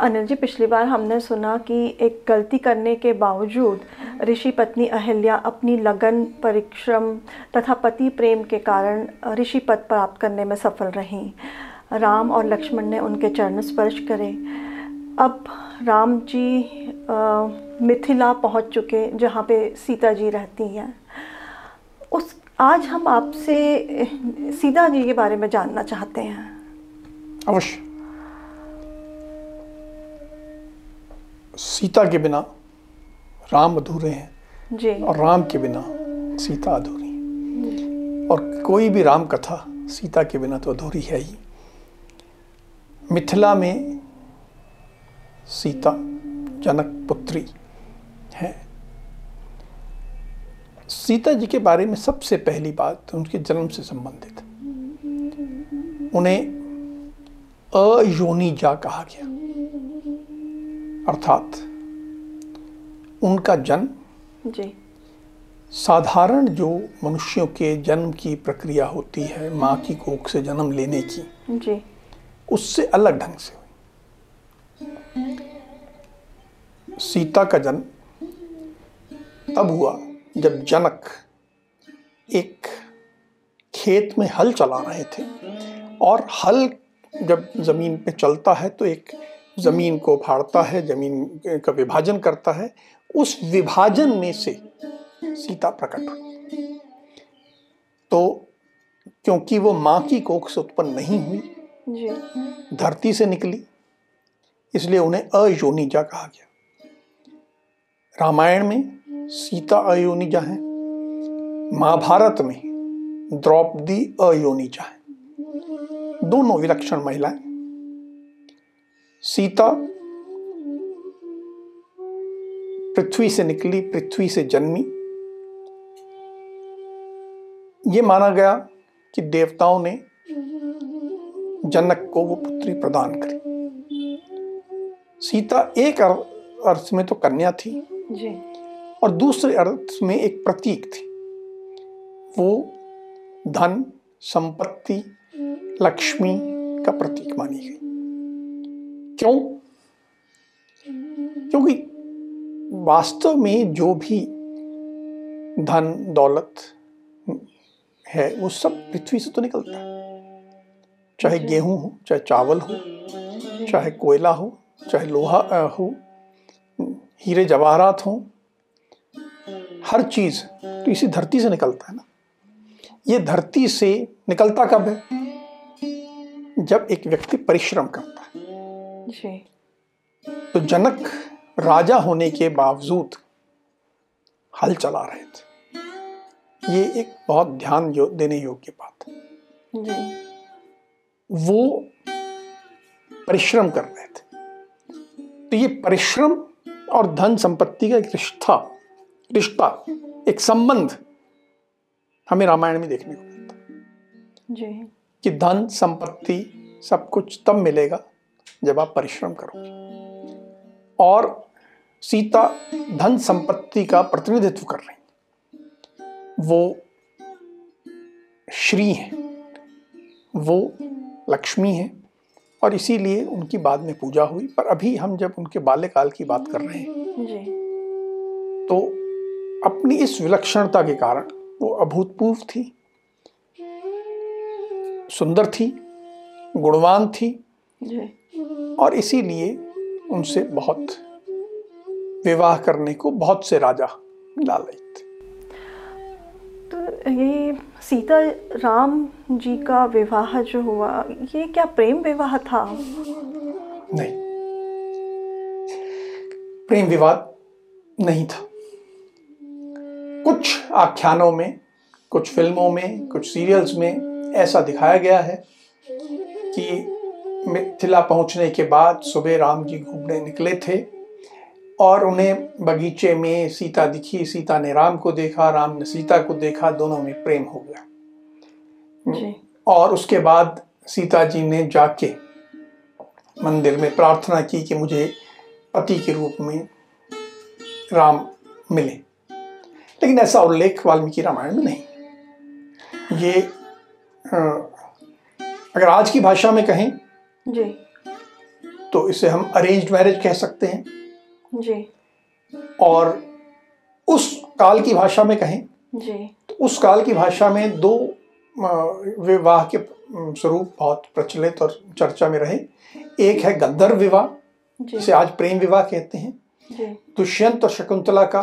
अनिल जी पिछली बार हमने सुना कि एक गलती करने के बावजूद ऋषि पत्नी अहिल्या अपनी लगन परिश्रम तथा पति प्रेम के कारण ऋषि पद प्राप्त करने में सफल रहीं। राम और लक्ष्मण ने उनके चरण स्पर्श करे। अब राम जी आ, मिथिला पहुँच चुके जहाँ पे सीता जी रहती हैं। उस आज हम आपसे सीता जी के बारे में जानना चाहते हैं। अवश्य। सीता के बिना राम अधूरे हैं जी। और राम के बिना सीता अधूरी और कोई भी राम कथा सीता के बिना तो अधूरी है ही। मिथिला में सीता जनक पुत्री है। सीता जी के बारे में सबसे पहली बात उनके जन्म से संबंधित। उन्हें अयोनिजा कहा गया। अर्थात उनका जन्म जी। साधारण जो मनुष्यों के जन्म की प्रक्रिया होती है माँ की कोख से जन्म लेने की जी। उससे अलग ढंग से हुई। सीता का जन्म तब हुआ जब जनक एक खेत में हल चला रहे थे और हल जब ज़मीन पे चलता है तो एक ज़मीन को फाड़ता है ज़मीन का विभाजन करता है उस विभाजन में से सीता प्रकट हुई। तो क्योंकि वो माँ की कोख से उत्पन्न नहीं हुई धरती से निकली इसलिए उन्हें अयोनिजा कहा गया। रामायण में सीता अयोनिजा है महाभारत में द्रौपदी अयोनिजा है। दोनों विलक्षण महिलाएँ। सीता पृथ्वी से निकली पृथ्वी से जन्मी। ये माना गया कि देवताओं ने जनक को वो पुत्री प्रदान करी। सीता एक अर्थ में तो कन्या थी जी। और दूसरे अर्थ में एक प्रतीक थी। वो धन संपत्ति लक्ष्मी का प्रतीक मानी गई। क्यों? क्योंकि वास्तव में जो भी धन दौलत है वो सब पृथ्वी से तो निकलता है। चाहे गेहूँ हो चाहे चावल हो चाहे कोयला हो चाहे लोहा हो हीरे जवाहरात हो हर चीज़ तो इसी धरती से निकलता है ना। ये धरती से निकलता कब है? जब एक व्यक्ति परिश्रम करता है। जी। तो जनक राजा होने के बावजूद हल चला रहे थे। ये एक बहुत ध्यान यो, देने योग्य बात है। जी। वो परिश्रम कर रहे थे। तो ये परिश्रम और धन संपत्ति का एक रिश्ता रिश्ता एक संबंध हमें रामायण में देखने को मिलता है। जी। कि धन संपत्ति सब कुछ तब मिलेगा जब आप परिश्रम करोगे और सीता धन संपत्ति का प्रतिनिधित्व कर रही वो श्री हैं। वो लक्ष्मी हैं। और इसीलिए उनकी बाद में पूजा हुई। पर अभी हम जब उनके बाल्यकाल की बात कर रहे हैं जी। तो अपनी इस विलक्षणता के कारण वो अभूतपूर्व थी। सुंदर थी गुणवान थी। जी। और इसीलिए उनसे बहुत विवाह करने को बहुत से राजा लालच थे। तो ये सीता राम जी का विवाह जो हुआ ये क्या प्रेम विवाह था? नहीं। प्रेम विवाह नहीं था। कुछ आख्यानों में कुछ फ़िल्मों में कुछ सीरियल्स में ऐसा दिखाया गया है कि मिथिला पहुँचने के बाद सुबह राम जी घूमने निकले थे और उन्हें बगीचे में सीता दिखी। सीता ने राम को देखा राम ने सीता को देखा दोनों में प्रेम हो गया। जी। और उसके बाद सीता जी ने जाके मंदिर में प्रार्थना की कि मुझे पति के रूप में राम मिले। लेकिन ऐसा उल्लेख वाल्मीकि रामायण में नहीं। ये अगर आज की भाषा में कहें जी। तो इसे हम अरेंज्ड मैरिज कह सकते हैं। जी। और उस काल की भाषा में कहें जी। तो उस काल की भाषा में दो विवाह के स्वरूप बहुत प्रचलित और चर्चा में रहे। एक है गंधर्व विवाह जिसे आज प्रेम विवाह कहते हैं। दुष्यंत और शकुंतला का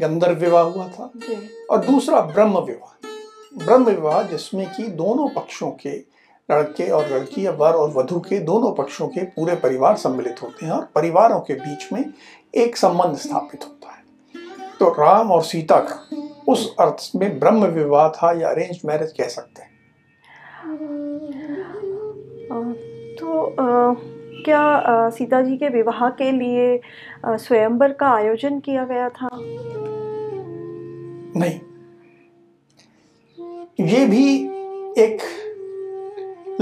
गंधर्व विवाह हुआ था। जी। और दूसरा ब्रह्म विवाह। ब्रह्म विवाह जिसमें कि दोनों पक्षों के लड़के और लड़की या वर और वधु के दोनों पक्षों के पूरे परिवार सम्मिलित होते हैं और परिवारों के बीच में एक संबंध स्थापित होता है। तो राम और सीता का उस अर्थ में ब्रह्म विवाह था या अरेंज मैरिज कह सकते हैं? तो अ, क्या अ, सीता जी के विवाह के लिए स्वयंवर का आयोजन किया गया था? नहीं। ये भी एक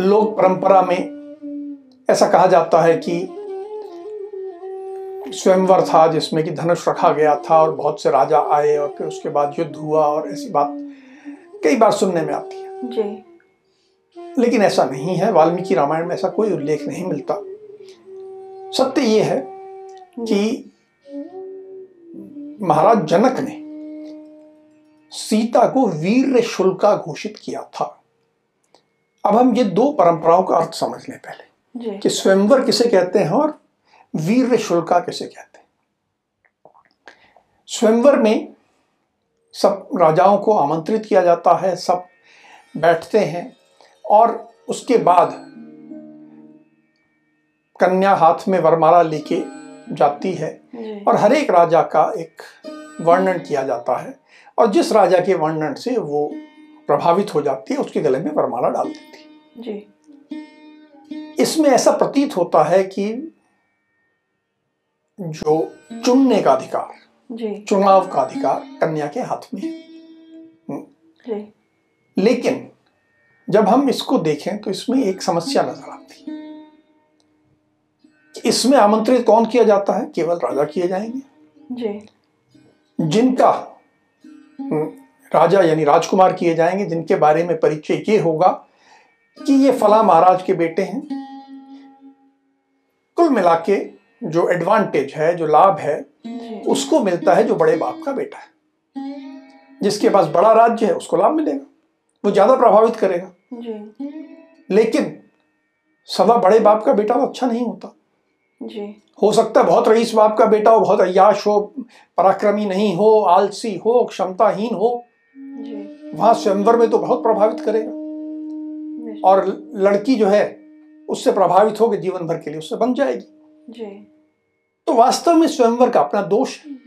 लोक परंपरा में ऐसा कहा जाता है कि स्वयंवर था जिसमें कि धनुष रखा गया था और बहुत से राजा आए और फिर उसके बाद युद्ध हुआ और ऐसी बात कई बार सुनने में आती है। जी। लेकिन ऐसा नहीं है। वाल्मीकि रामायण में ऐसा कोई उल्लेख नहीं मिलता। सत्य ये है कि महाराज जनक ने सीता को वीर शुल्का घोषित किया था। अब हम ये दो परंपराओं का अर्थ समझ लें पहले कि स्वयंवर किसे कहते हैं और वीर शुल्का किसे कहते हैं। स्वयंवर में सब राजाओं को आमंत्रित किया जाता है सब बैठते हैं और उसके बाद कन्या हाथ में वरमाला लेके जाती है और हर एक राजा का एक वर्णन किया जाता है और जिस राजा के वर्णन से वो प्रभावित हो जाती है उसके गले में वरमाला डाल देती है। जी। इसमें ऐसा प्रतीत होता है कि जो चुनने का अधिकार जी। चुनाव का अधिकार कन्या के हाथ में है। जी। लेकिन जब हम इसको देखें तो इसमें एक समस्या नज़र आती है। इसमें आमंत्रित कौन किया जाता है? केवल राजा किए जाएँगे। जी। जिनका हम्म, राजा यानी राजकुमार किए जाएँगे जिनके बारे में परिचय ये होगा कि ये फला महाराज के बेटे हैं। कुल मिला के जो एडवांटेज है जो लाभ है उसको मिलता है जो बड़े बाप का बेटा है। जिसके पास बड़ा राज्य है उसको लाभ मिलेगा। वो ज़्यादा प्रभावित करेगा। जी। लेकिन सदा बड़े बाप का बेटा तो अच्छा नहीं होता। जी। हो सकता है बहुत रईस बाप का बेटा हो बहुत अयाश हो पराक्रमी नहीं हो आलसी हो क्षमताहीन हो वहाँ स्वयंवर में तो बहुत प्रभावित करेगा। और लड़की जो है उससे प्रभावित होगी जीवन भर के लिए उससे बन जाएगी। जी। तो वास्तव में स्वयंवर का अपना दोष है।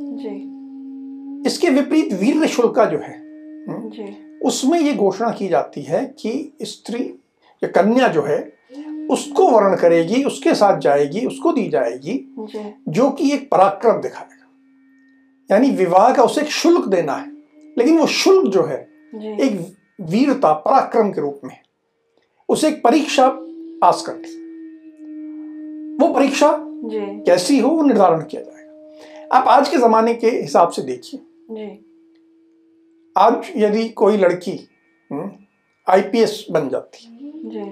जी। इसके विपरीत वीर शुल्का जो है हम्म, जी। उसमें ये घोषणा की जाती है कि स्त्री या कन्या जो है उसको वर्ण करेगी उसके साथ जाएगी उसको दी जाएगी जी। जो कि एक पराक्रम दिखाएगा। यानी विवाह का उसे एक शुल्क देना है। लेकिन वो शुल्क जो है एक वीरता पराक्रम के रूप में उसे एक परीक्षा पास करनी वो परीक्षा कैसी हो वो निर्धारण किया जाएगा। आप आज के जमाने के हिसाब से देखिए। आज यदि कोई लड़की आईपीएस बन जाती जी।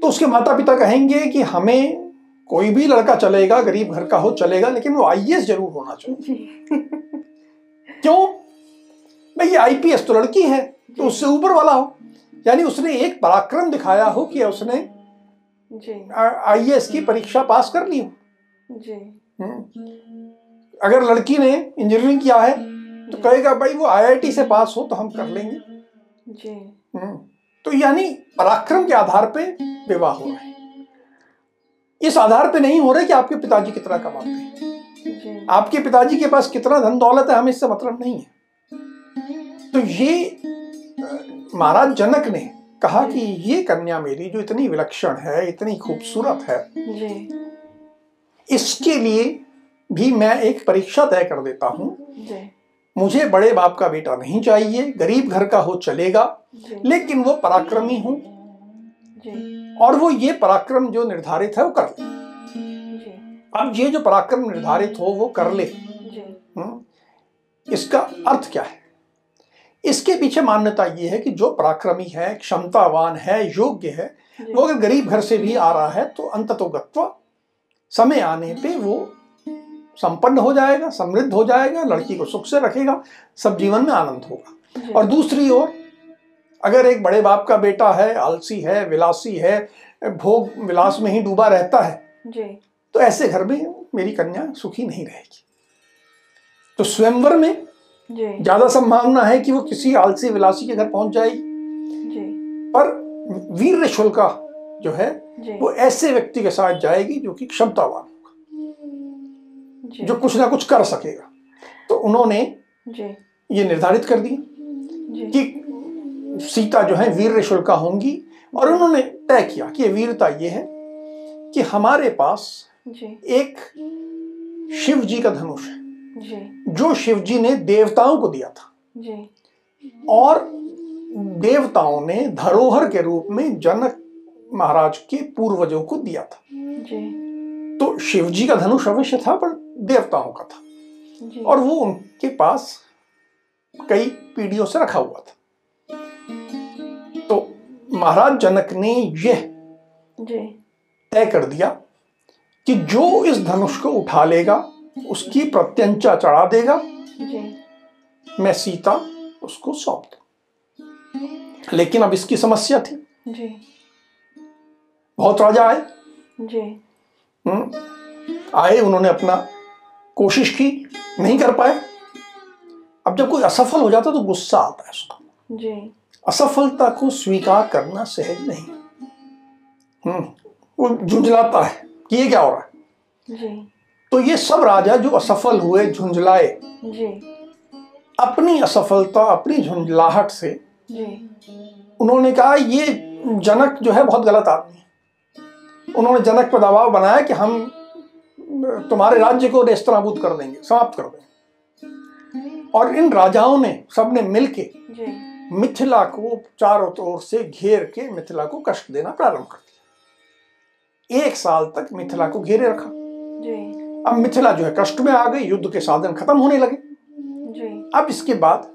तो उसके माता पिता कहेंगे कि हमें कोई भी लड़का चलेगा गरीब घर का हो चलेगा लेकिन वो आईएएस ज़रूर होना चाहिए। क्यों? भाई ये आईपीएस तो लड़की है तो उससे ऊपर वाला हो। यानी उसने एक पराक्रम दिखाया हो कि उसने जी। आईएएस की परीक्षा पास कर ली हो। जी। हम्म। अगर लड़की ने इंजीनियरिंग किया है तो कहेगा भाई वो आईआईटी से पास हो तो हम कर लेंगे। जी। हम्म। तो यानी पराक्रम के आधार पे विवाह हो रहा है। इस आधार पे नहीं हो रहे कि आपके पिताजी कितना कमाते हैं। आपके पिताजी के पास कितना धन दौलत है हमें इससे मतलब नहीं है। तो ये महाराज जनक ने कहा कि ये कन्या मेरी जो इतनी विलक्षण है इतनी खूबसूरत है इसके लिए भी मैं एक परीक्षा तय कर देता हूँ। मुझे बड़े बाप का बेटा नहीं चाहिए गरीब घर का हो चलेगा लेकिन वो पराक्रमी हो। और वो ये पराक्रम जो निर्धारित है वो कर ले। अब ये जो पराक्रम निर्धारित हो वो कर ले। हम्म, इसका अर्थ क्या है? इसके पीछे मान्यता ये है कि जो पराक्रमी है क्षमतावान है योग्य है वो अगर गरीब घर से भी आ रहा है तो अंततोगत्वा समय आने पे वो संपन्न हो जाएगा समृद्ध हो जाएगा लड़की को सुख से रखेगा सब जीवन में आनंद होगा। और दूसरी ओर अगर एक बड़े बाप का बेटा है आलसी है विलासी है भोग विलास में ही डूबा रहता है जी। तो ऐसे घर में मेरी कन्या सुखी नहीं रहेगी। तो स्वयंवर में ज़्यादा संभावना है कि वो किसी आलसी विलासी के घर पहुँच जाएगी। पर वीर शुल्का जो है वो ऐसे व्यक्ति के साथ जाएगी जो कि क्षमतावान होगा। जो। कुछ ना कुछ कर सकेगा। तो उन्होंने जी। ये निर्धारित कर दिया कि सीता जो है वीर शुल्का होंगी और उन्होंने तय किया कि वीरता ये है कि हमारे पास जी। एक शिव जी का धनुष है। जी। जो शिव जी ने देवताओं को दिया था। जी। और देवताओं ने धरोहर के रूप में जनक महाराज के पूर्वजों को दिया था। जी। तो शिव जी का धनुष अवश्य था पर देवताओं का था। जी। और वो उनके पास कई पीढ़ियों से रखा हुआ था। तो महाराज जनक ने यह तय कर दिया कि जो इस धनुष को उठा लेगा उसकी प्रत्यंचा चढ़ा देगा। जी। मैं सीता उसको सौंप दू। लेकिन अब इसकी समस्या थी। जी। बहुत राजा आए। जी। हम्म, आए उन्होंने अपना कोशिश की नहीं कर पाए। अब जब कोई असफल हो जाता तो गुस्सा आता है उसको। जी। असफलता को स्वीकार करना सहज नहीं। हम्म, वो झुंझलाता है कि ये क्या हो रहा है? जी। तो ये सब राजा जो असफल हुए झुंझलाए। अपनी असफलता अपनी झुंझलाहट से उन्होंने कहा ये जनक जो है बहुत गलत आदमी है। उन्होंने जनक पर दबाव बनाया कि हम तुम्हारे राज्य को नेस्तनाबूद कर देंगे समाप्त कर देंगे। और इन राजाओं ने सबने मिलके मिथिला को चारों ओर से घेर के मिथिला को कष्ट देना प्रारंभ कर दिया। एक साल तक मिथिला को घेरे रखा। जी। अब मिथिला जो है कष्ट में आ गई युद्ध के साधन खत्म होने लगे। जी। अब इसके बाद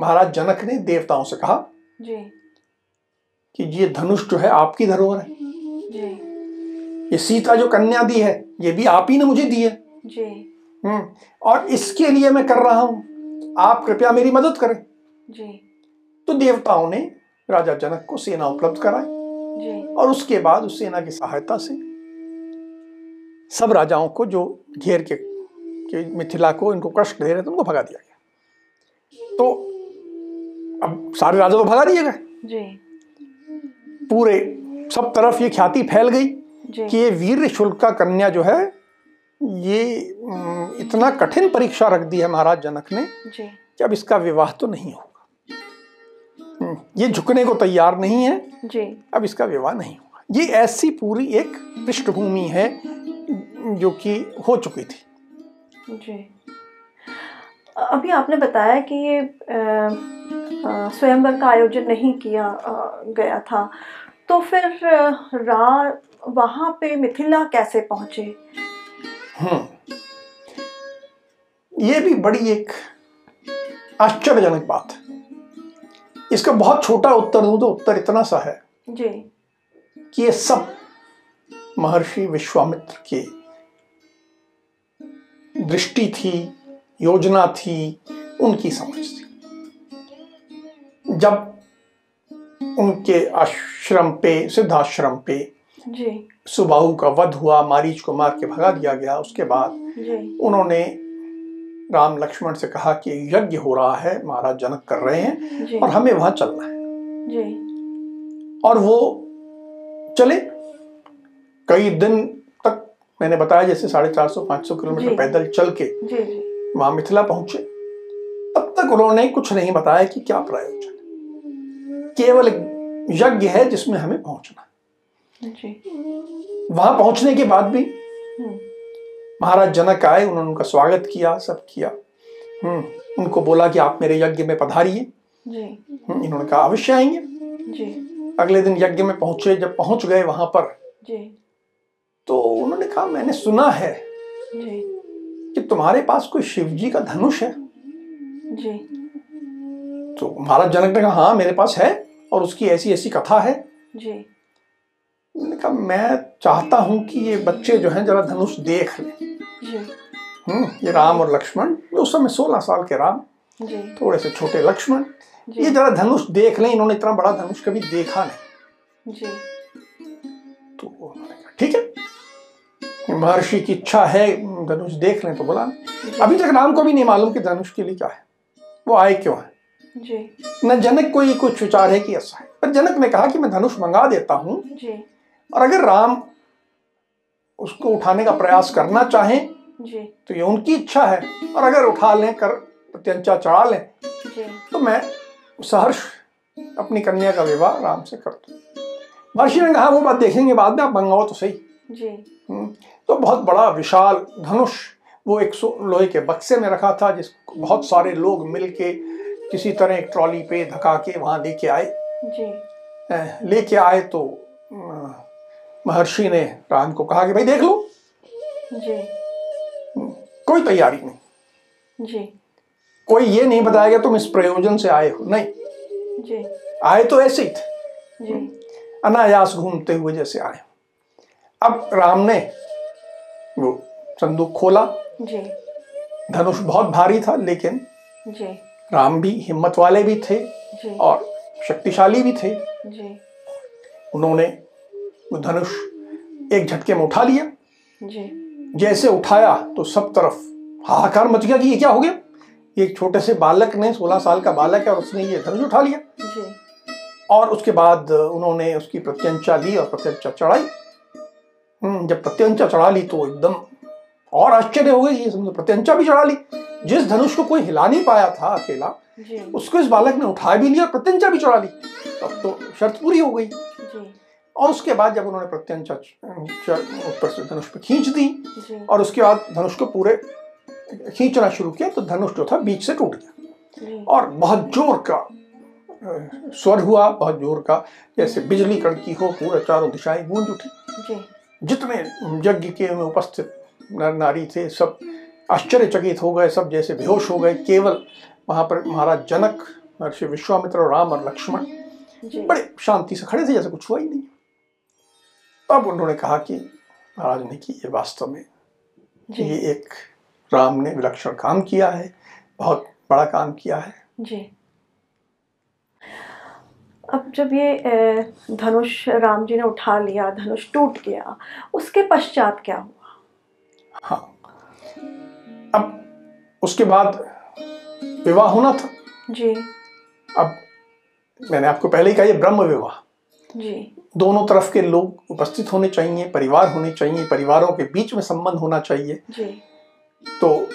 महाराज जनक ने देवताओं से कहा जी। कि ये धनुष जो है आपकी धरोहर है। जी। ये सीता जो कन्या दी है ये भी आप ही ने मुझे दी है। जी। हम्म, और इसके लिए मैं कर रहा हूँ। आप कृपया मेरी मदद करें। जी। तो देवताओं ने राजा जनक को सेना उपलब्ध कराई और उसके बाद उस सेना की सहायता से सब राजाओं को जो घेर के, के मिथिला को इनको कष्ट दे रहे थे उनको भगा दिया गया। तो अब सारे राजा तो भगा दिए गए। पूरे सब तरफ़ ये ख्याति फैल गई कि ये वीर शुल्क का कन्या जो है ये इतना कठिन परीक्षा रख दी है महाराज जनक ने जी। कि अब इसका विवाह तो नहीं होगा। ये झुकने को तैयार नहीं है। जी। अब इसका विवाह नहीं होगा। ये ऐसी पूरी एक पृष्ठभूमि है जो कि हो चुकी थी। जी। अभी आपने बताया कि ये स्वयंवर का आयोजन नहीं किया अ, गया था। तो फिर रा वहाँ पे मिथिला कैसे पहुँचे? हम्म। ये भी बड़ी एक आश्चर्यजनक बात है। इसका बहुत छोटा उत्तर दूँ तो उत्तर इतना सा है जी। कि ये सब महर्षि विश्वामित्र की दृष्टि थी योजना थी उनकी समझ थी। जब उनके आश्रम पे सिद्धाश्रम पे जी। सुबाहु का वध हुआ मारीच को मार के भगा दिया गया उसके बाद जी। उन्होंने राम लक्ष्मण से कहा कि यज्ञ हो रहा है महाराज जनक कर रहे हैं और हमें वहाँ चलना है। जी। और वो चले। कई दिन मैंने बताया जैसे साढ़े चार सौ पाँच सौ किलोमीटर पैदल चल के वहाँ मिथिला पहुँचे। तब तक उन्होंने कुछ नहीं बताया कि क्या प्रयोजन। केवल यज्ञ है जिसमें हमें पहुँचना। वहाँ पहुँचने के बाद भी हम्म, महाराज जनक आए उन्होंने उनका स्वागत किया सब किया। हम्म उनको बोला कि आप मेरे यज्ञ में पधारिए। हम्म, इन्होंने कहा अवश्य आएँगे। जी। अगले दिन यज्ञ में पहुँचे जब पहुँच गए वहाँ पर जी। तो उन्होंने कहा मैंने सुना है कि तुम्हारे पास कोई शिव जी का धनुष है। जी। तो महाराज जनक ने कहा हाँ मेरे पास है और उसकी ऐसी ऐसी कथा है। जी। मैंने कहा मैं चाहता हूँ कि ये बच्चे जो हैं जरा धनुष देख लें। हम्म, ये राम और लक्ष्मण उस समय सोलह साल के राम जी। थोड़े से छोटे लक्ष्मण ये जरा धनुष देख लें इन्होंने इतना बड़ा धनुष कभी देखा नहीं। जी। तो ठीक है महर्षि की इच्छा है धनुष देख लें तो बोला अभी तक राम को भी नहीं मालूम कि धनुष के लिए क्या है। वो आए क्यों है? न जनक को ये कुछ विचार है कि ऐसा है। पर जनक ने कहा कि मैं धनुष मंगा देता हूँ। और अगर राम उसको उठाने का प्रयास करना चाहें तो ये उनकी इच्छा है। और अगर उठा लें कर प्रत्यंचा चढ़ा लें तो मैं सहर्ष अपनी कन्या का विवाह राम से कर दूँ। महर्षि ने कहा वो बात देखेंगे बाद में आप मंगाओ तो सही। जी। हम्म, तो बहुत बड़ा विशाल धनुष वो एक सौ लोहे के बक्से में रखा था जिसको बहुत सारे लोग मिलके किसी तरह एक ट्रॉली पे धका के वहाँ लेके आए। जी। लेके आए तो महर्षि ने राम को कहा कि भाई देख लो। जी। कोई तैयारी नहीं। जी। कोई ये नहीं बताएगा तुम इस प्रयोजन से आए हो। नहीं। जी। आए तो ऐसे ही थे। जी। अनायास घूमते हुए जैसे आए। अब राम ने वो संदूक खोला। जी। धनुष बहुत भारी था लेकिन जी। राम भी हिम्मत वाले भी थे जी। और शक्तिशाली भी थे। जी। उन्होंने वो धनुष एक झटके में उठा लिया। जी। जैसे उठाया तो सब तरफ़ हाहाकार मच गया कि ये क्या हो गया? एक छोटे से बालक ने सोलह साल का बालक है और उसने ये धनुष उठा लिया। जी। और उसके बाद उन्होंने उसकी प्रत्यंचा ली और प्रत्यंचा चढ़ाई। जब प्रत्यंचा चढ़ा ली तो एकदम और आश्चर्य हो गई ये समझो प्रत्यंचा भी चढ़ा ली। जिस धनुष को कोई हिला नहीं पाया था अकेला उसको इस बालक ने उठा भी लिया और प्रत्यंचा भी चढ़ा ली। तब तो शर्त पूरी हो गई। और उसके बाद जब उन्होंने प्रत्यंचा ऊपर से धनुष पे खींच दी और उसके बाद धनुष को पूरे खींचना शुरू किया तो धनुष जो था बीच से टूट गया। और बहुत ज़ोर का स्वर हुआ बहुत ज़ोर का जैसे बिजली कड़की हो पूरे चारों दिशाएँ गूंज उठी। जी। जितने यज्ञ के में उपस्थित नर नारी थे सब आश्चर्यचकित हो गए सब जैसे बेहोश हो गए। केवल वहाँ पर महाराज जनक महर्षि विश्वामित्र और राम और लक्ष्मण बड़े शांति से खड़े थे जैसे कुछ हुआ ही नहीं। तब उन्होंने कहा कि महाराज ने कि ये वास्तव में ये एक राम ने विलक्षण काम किया है बहुत बड़ा काम किया है। जी। अब जब ये धनुष राम जी ने उठा लिया धनुष टूट गया उसके पश्चात क्या हुआ? हाँ। अब उसके बाद विवाह होना था। जी। अब मैंने आपको पहले ही कहा ये ब्रह्म विवाह। जी। दोनों तरफ़ के लोग उपस्थित होने चाहिए परिवार होने चाहिए परिवारों के बीच में संबंध होना चाहिए। जी। तो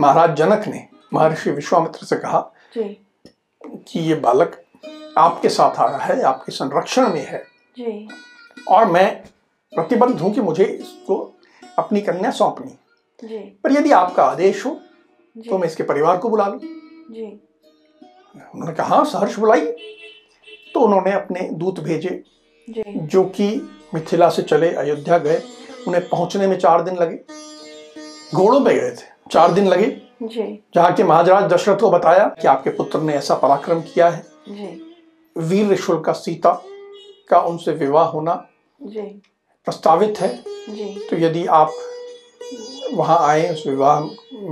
महाराज जनक ने महर्षि विश्वामित्र से कहा जी। कि ये बालक आपके साथ आ रहा है आपके संरक्षण में है। जी। और मैं प्रतिबद्ध हूँ कि मुझे इसको अपनी कन्या सौंपनी। जी। पर यदि आपका आदेश हो तो मैं इसके परिवार को बुला लूँ। उन्होंने कहा सहर्ष बुलाइए तो उन्होंने अपने दूत भेजे जी। जो कि मिथिला से चले अयोध्या गए। उन्हें पहुँचने में चार दिन लगे। घोड़ों पे गए थे। चार दिन लगे। जहाँ के महाराज दशरथ को बताया कि आपके पुत्र ने ऐसा पराक्रम किया है। जी। वीर शुल्का सीता का उनसे विवाह होना जी। प्रस्तावित है। जी। तो यदि आप वहाँ आए उस विवाह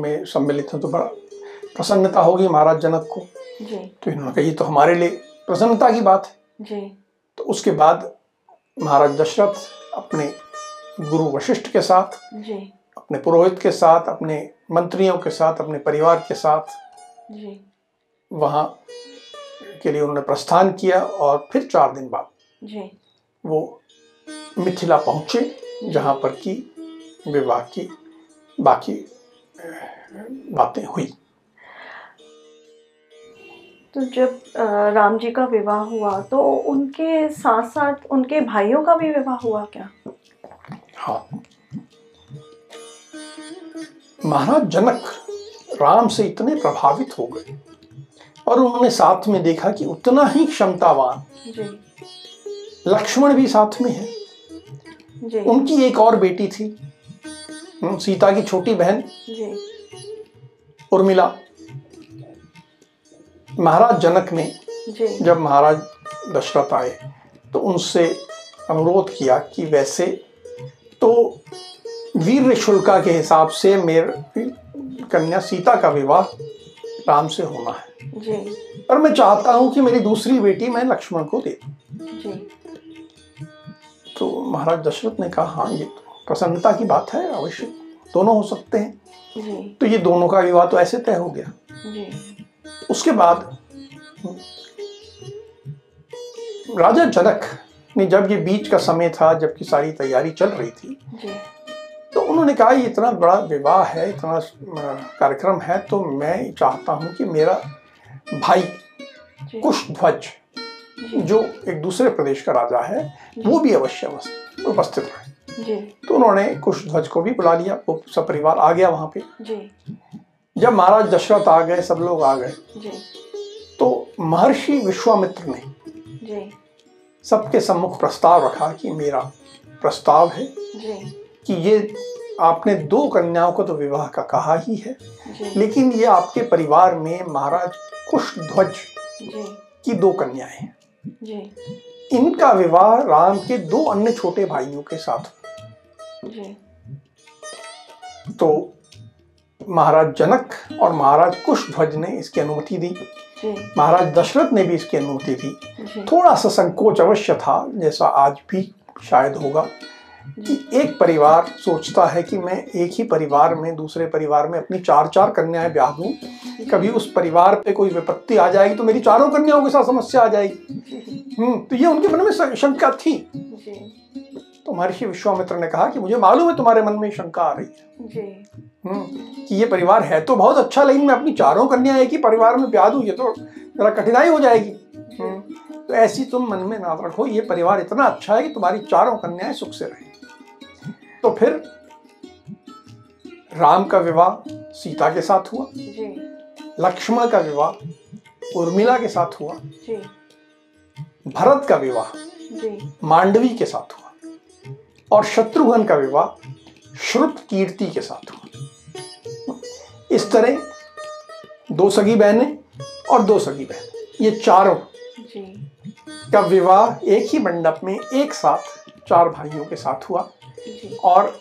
में सम्मिलित हैं तो बड़ा प्रसन्नता होगी महाराज जनक को। जी। तो इन्होंने कहा ये तो हमारे लिए प्रसन्नता की बात है। जी। तो उसके बाद महाराज दशरथ अपने गुरु वशिष्ठ के साथ जी। अपने पुरोहित के साथ अपने मंत्रियों के साथ अपने परिवार के साथ जी। वहाँ के लिए उन्होंने प्रस्थान किया और फिर चार दिन बाद जी। वो मिथिला पहुँचे जहाँ पर कि विवाह की बाकी बातें हुई। तो जब राम जी का विवाह हुआ तो उनके साथ साथ उनके भाइयों का भी विवाह हुआ क्या? हाँ। महाराज जनक राम से इतने प्रभावित हो गए और उन्होंने साथ में देखा कि उतना ही क्षमतावान लक्ष्मण भी साथ में है। जी। उनकी एक और बेटी थी सीता की छोटी बहन उर्मिला। महाराज जनक ने जी। जब महाराज दशरथ आए तो उनसे अनुरोध किया कि वैसे तो वीर शुल्का के हिसाब से मेरी कन्या सीता का विवाह राम से होना है। जी। और मैं चाहता हूँ कि मेरी दूसरी बेटी मैं लक्ष्मण को दे दूँ। जी। तो महाराज दशरथ ने कहा हाँ ये तो प्रसन्नता की बात है अवश्य। दोनों हो सकते हैं। जी। तो ये दोनों का विवाह तो ऐसे तय हो गया। जी। उसके बाद राजा जनक ने जब ये बीच का समय था जबकि सारी तैयारी चल रही थी जी। उन्होंने कहा इतना बड़ा विवाह है इतना कार्यक्रम है तो मैं चाहता हूँ कि मेरा भाई जी। कुशध्वज जी। एक दूसरे प्रदेश का राजा है वो भी अवश्य उपस्थित रहे। तो उन्होंने कुशध्वज को भी बुला लिया वो सपरिवार आ गया वहाँ पे। जब महाराज दशरथ आ गए सब लोग आ गए तो महर्षि विश्वामित्र ने सबके सम्मुख प्रस्ताव रखा कि मेरा प्रस्ताव है जी। कि ये आपने दो कन्याओं को तो विवाह का कहा ही है। लेकिन ये आपके परिवार में महाराज कुशध्वज जी। की दो कन्याएँ हैं। इनका विवाह राम के दो अन्य छोटे भाइयों के साथ जी। तो महाराज जनक और महाराज कुशध्वज ने इसकी अनुमति दी। महाराज दशरथ ने भी इसकी अनुमति दी। थोड़ा सा संकोच अवश्य था जैसा आज भी शायद होगा। एक परिवार सोचता है कि मैं एक ही परिवार में दूसरे परिवार में अपनी चार चार कन्याएँ ब्याह दूँ कभी उस परिवार पे कोई विपत्ति आ जाएगी तो मेरी चारों कन्याओं के साथ समस्या आ जाएगी। हम्म तो ये उनके मन में शंका थी। तो महर्षि विश्वामित्र ने कहा कि मुझे मालूम है तुम्हारे मन में शंका आ रही है। हम्म, कि ये परिवार है तो बहुत अच्छा लेकिन मैं अपनी चारों कन्या एक ही परिवार में ब्याह दूँ ये तो जरा कठिनाई हो जाएगी। हम्म, तो ऐसी तुम मन में ना रखो ये परिवार इतना अच्छा है कि तुम्हारी चारों कन्याएँ सुख से रहे। तो फिर राम का विवाह सीता के साथ हुआ। लक्ष्मण का विवाह उर्मिला के साथ हुआ। जी। भरत का विवाह मांडवी के साथ हुआ। और शत्रुघ्न का विवाह श्रुत कीर्ति के साथ हुआ। इस तरह दो सगी बहनें और दो सगी बहन ये चारों जी। का विवाह एक ही मंडप में एक साथ चार भाइयों के साथ हुआ। और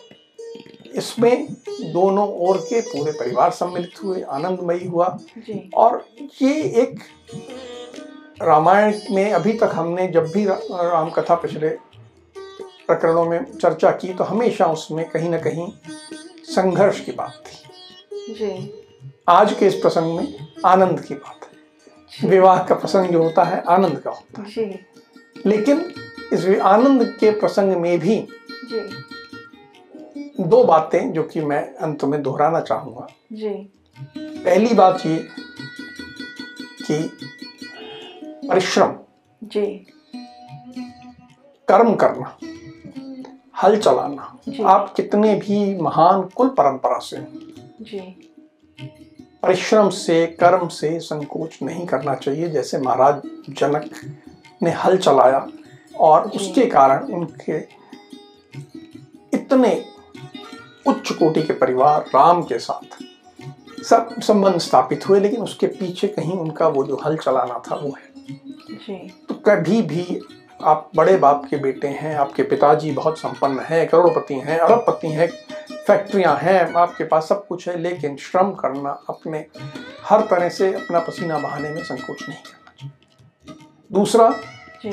इसमें दोनों ओर के पूरे परिवार सम्मिलित हुए आनंदमयी हुआ। और ये एक रामायण में अभी तक हमने जब भी रा- राम कथा पिछले प्रकरणों में चर्चा की तो हमेशा उसमें कहीं ना कहीं संघर्ष की बात थी। जी। आज के इस प्रसंग में आनंद की बात है। विवाह का प्रसंग जो होता है आनंद का होता जी। है लेकिन इस आनंद के प्रसंग में भी जी। दो बातें जो कि मैं अंत में दोहराना चाहूँगा। जी। पहली बात ये कि परिश्रम। जी। कर्म करना हल चलाना। आप कितने भी महान कुल परंपरा से जी। परिश्रम से कर्म से संकोच नहीं करना चाहिए जैसे महाराज जनक ने हल चलाया और उसके कारण उनके इतने उच्च कोटि के परिवार राम के साथ सब संबंध स्थापित हुए लेकिन उसके पीछे कहीं उनका वो जो हल चलाना था वो है। जी। तो कभी भी आप बड़े बाप के बेटे हैं आपके पिताजी बहुत संपन्न हैं करोड़पति हैं अरबपति हैं फैक्ट्रियाँ हैं आपके पास सब कुछ है लेकिन श्रम करना अपने हर तरह से अपना पसीना बहाने में संकोच नहीं करना चाहिए। दूसरा जी।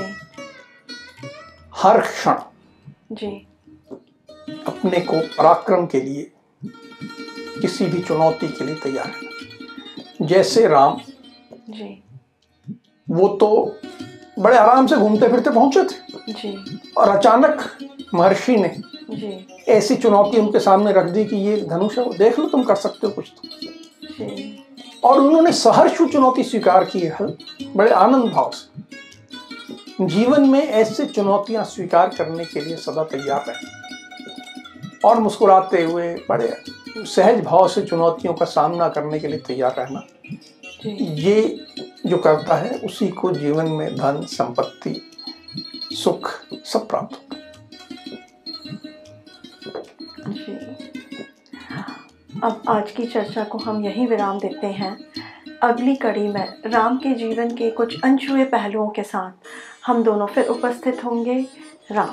हर क्षण जी। अपने को पराक्रम के लिए किसी भी चुनौती के लिए तैयार रहना जैसे राम जी। वो तो बड़े आराम से घूमते फिरते पहुँचे थे। जी। और अचानक महर्षि ने जी। ऐसी चुनौती उनके सामने रख दी कि ये धनुष है देख लो तुम कर सकते हो कुछ तो। और उन्होंने सहर्ष चुनौती स्वीकार की है बड़े आनंद भाव से। जीवन में ऐसे चुनौतियाँ स्वीकार करने के लिए सदा तैयार रहे। और मुस्कुराते हुए बड़े सहज भाव से चुनौतियों का सामना करने के लिए तैयार रहना। ये जो करता है उसी को जीवन में धन संपत्ति सुख सब प्राप्त होता है। अब आज की चर्चा को हम यहीं विराम देते हैं। अगली कड़ी में राम के जीवन के कुछ अनछुए पहलुओं के साथ हम दोनों फिर उपस्थित होंगे। राम।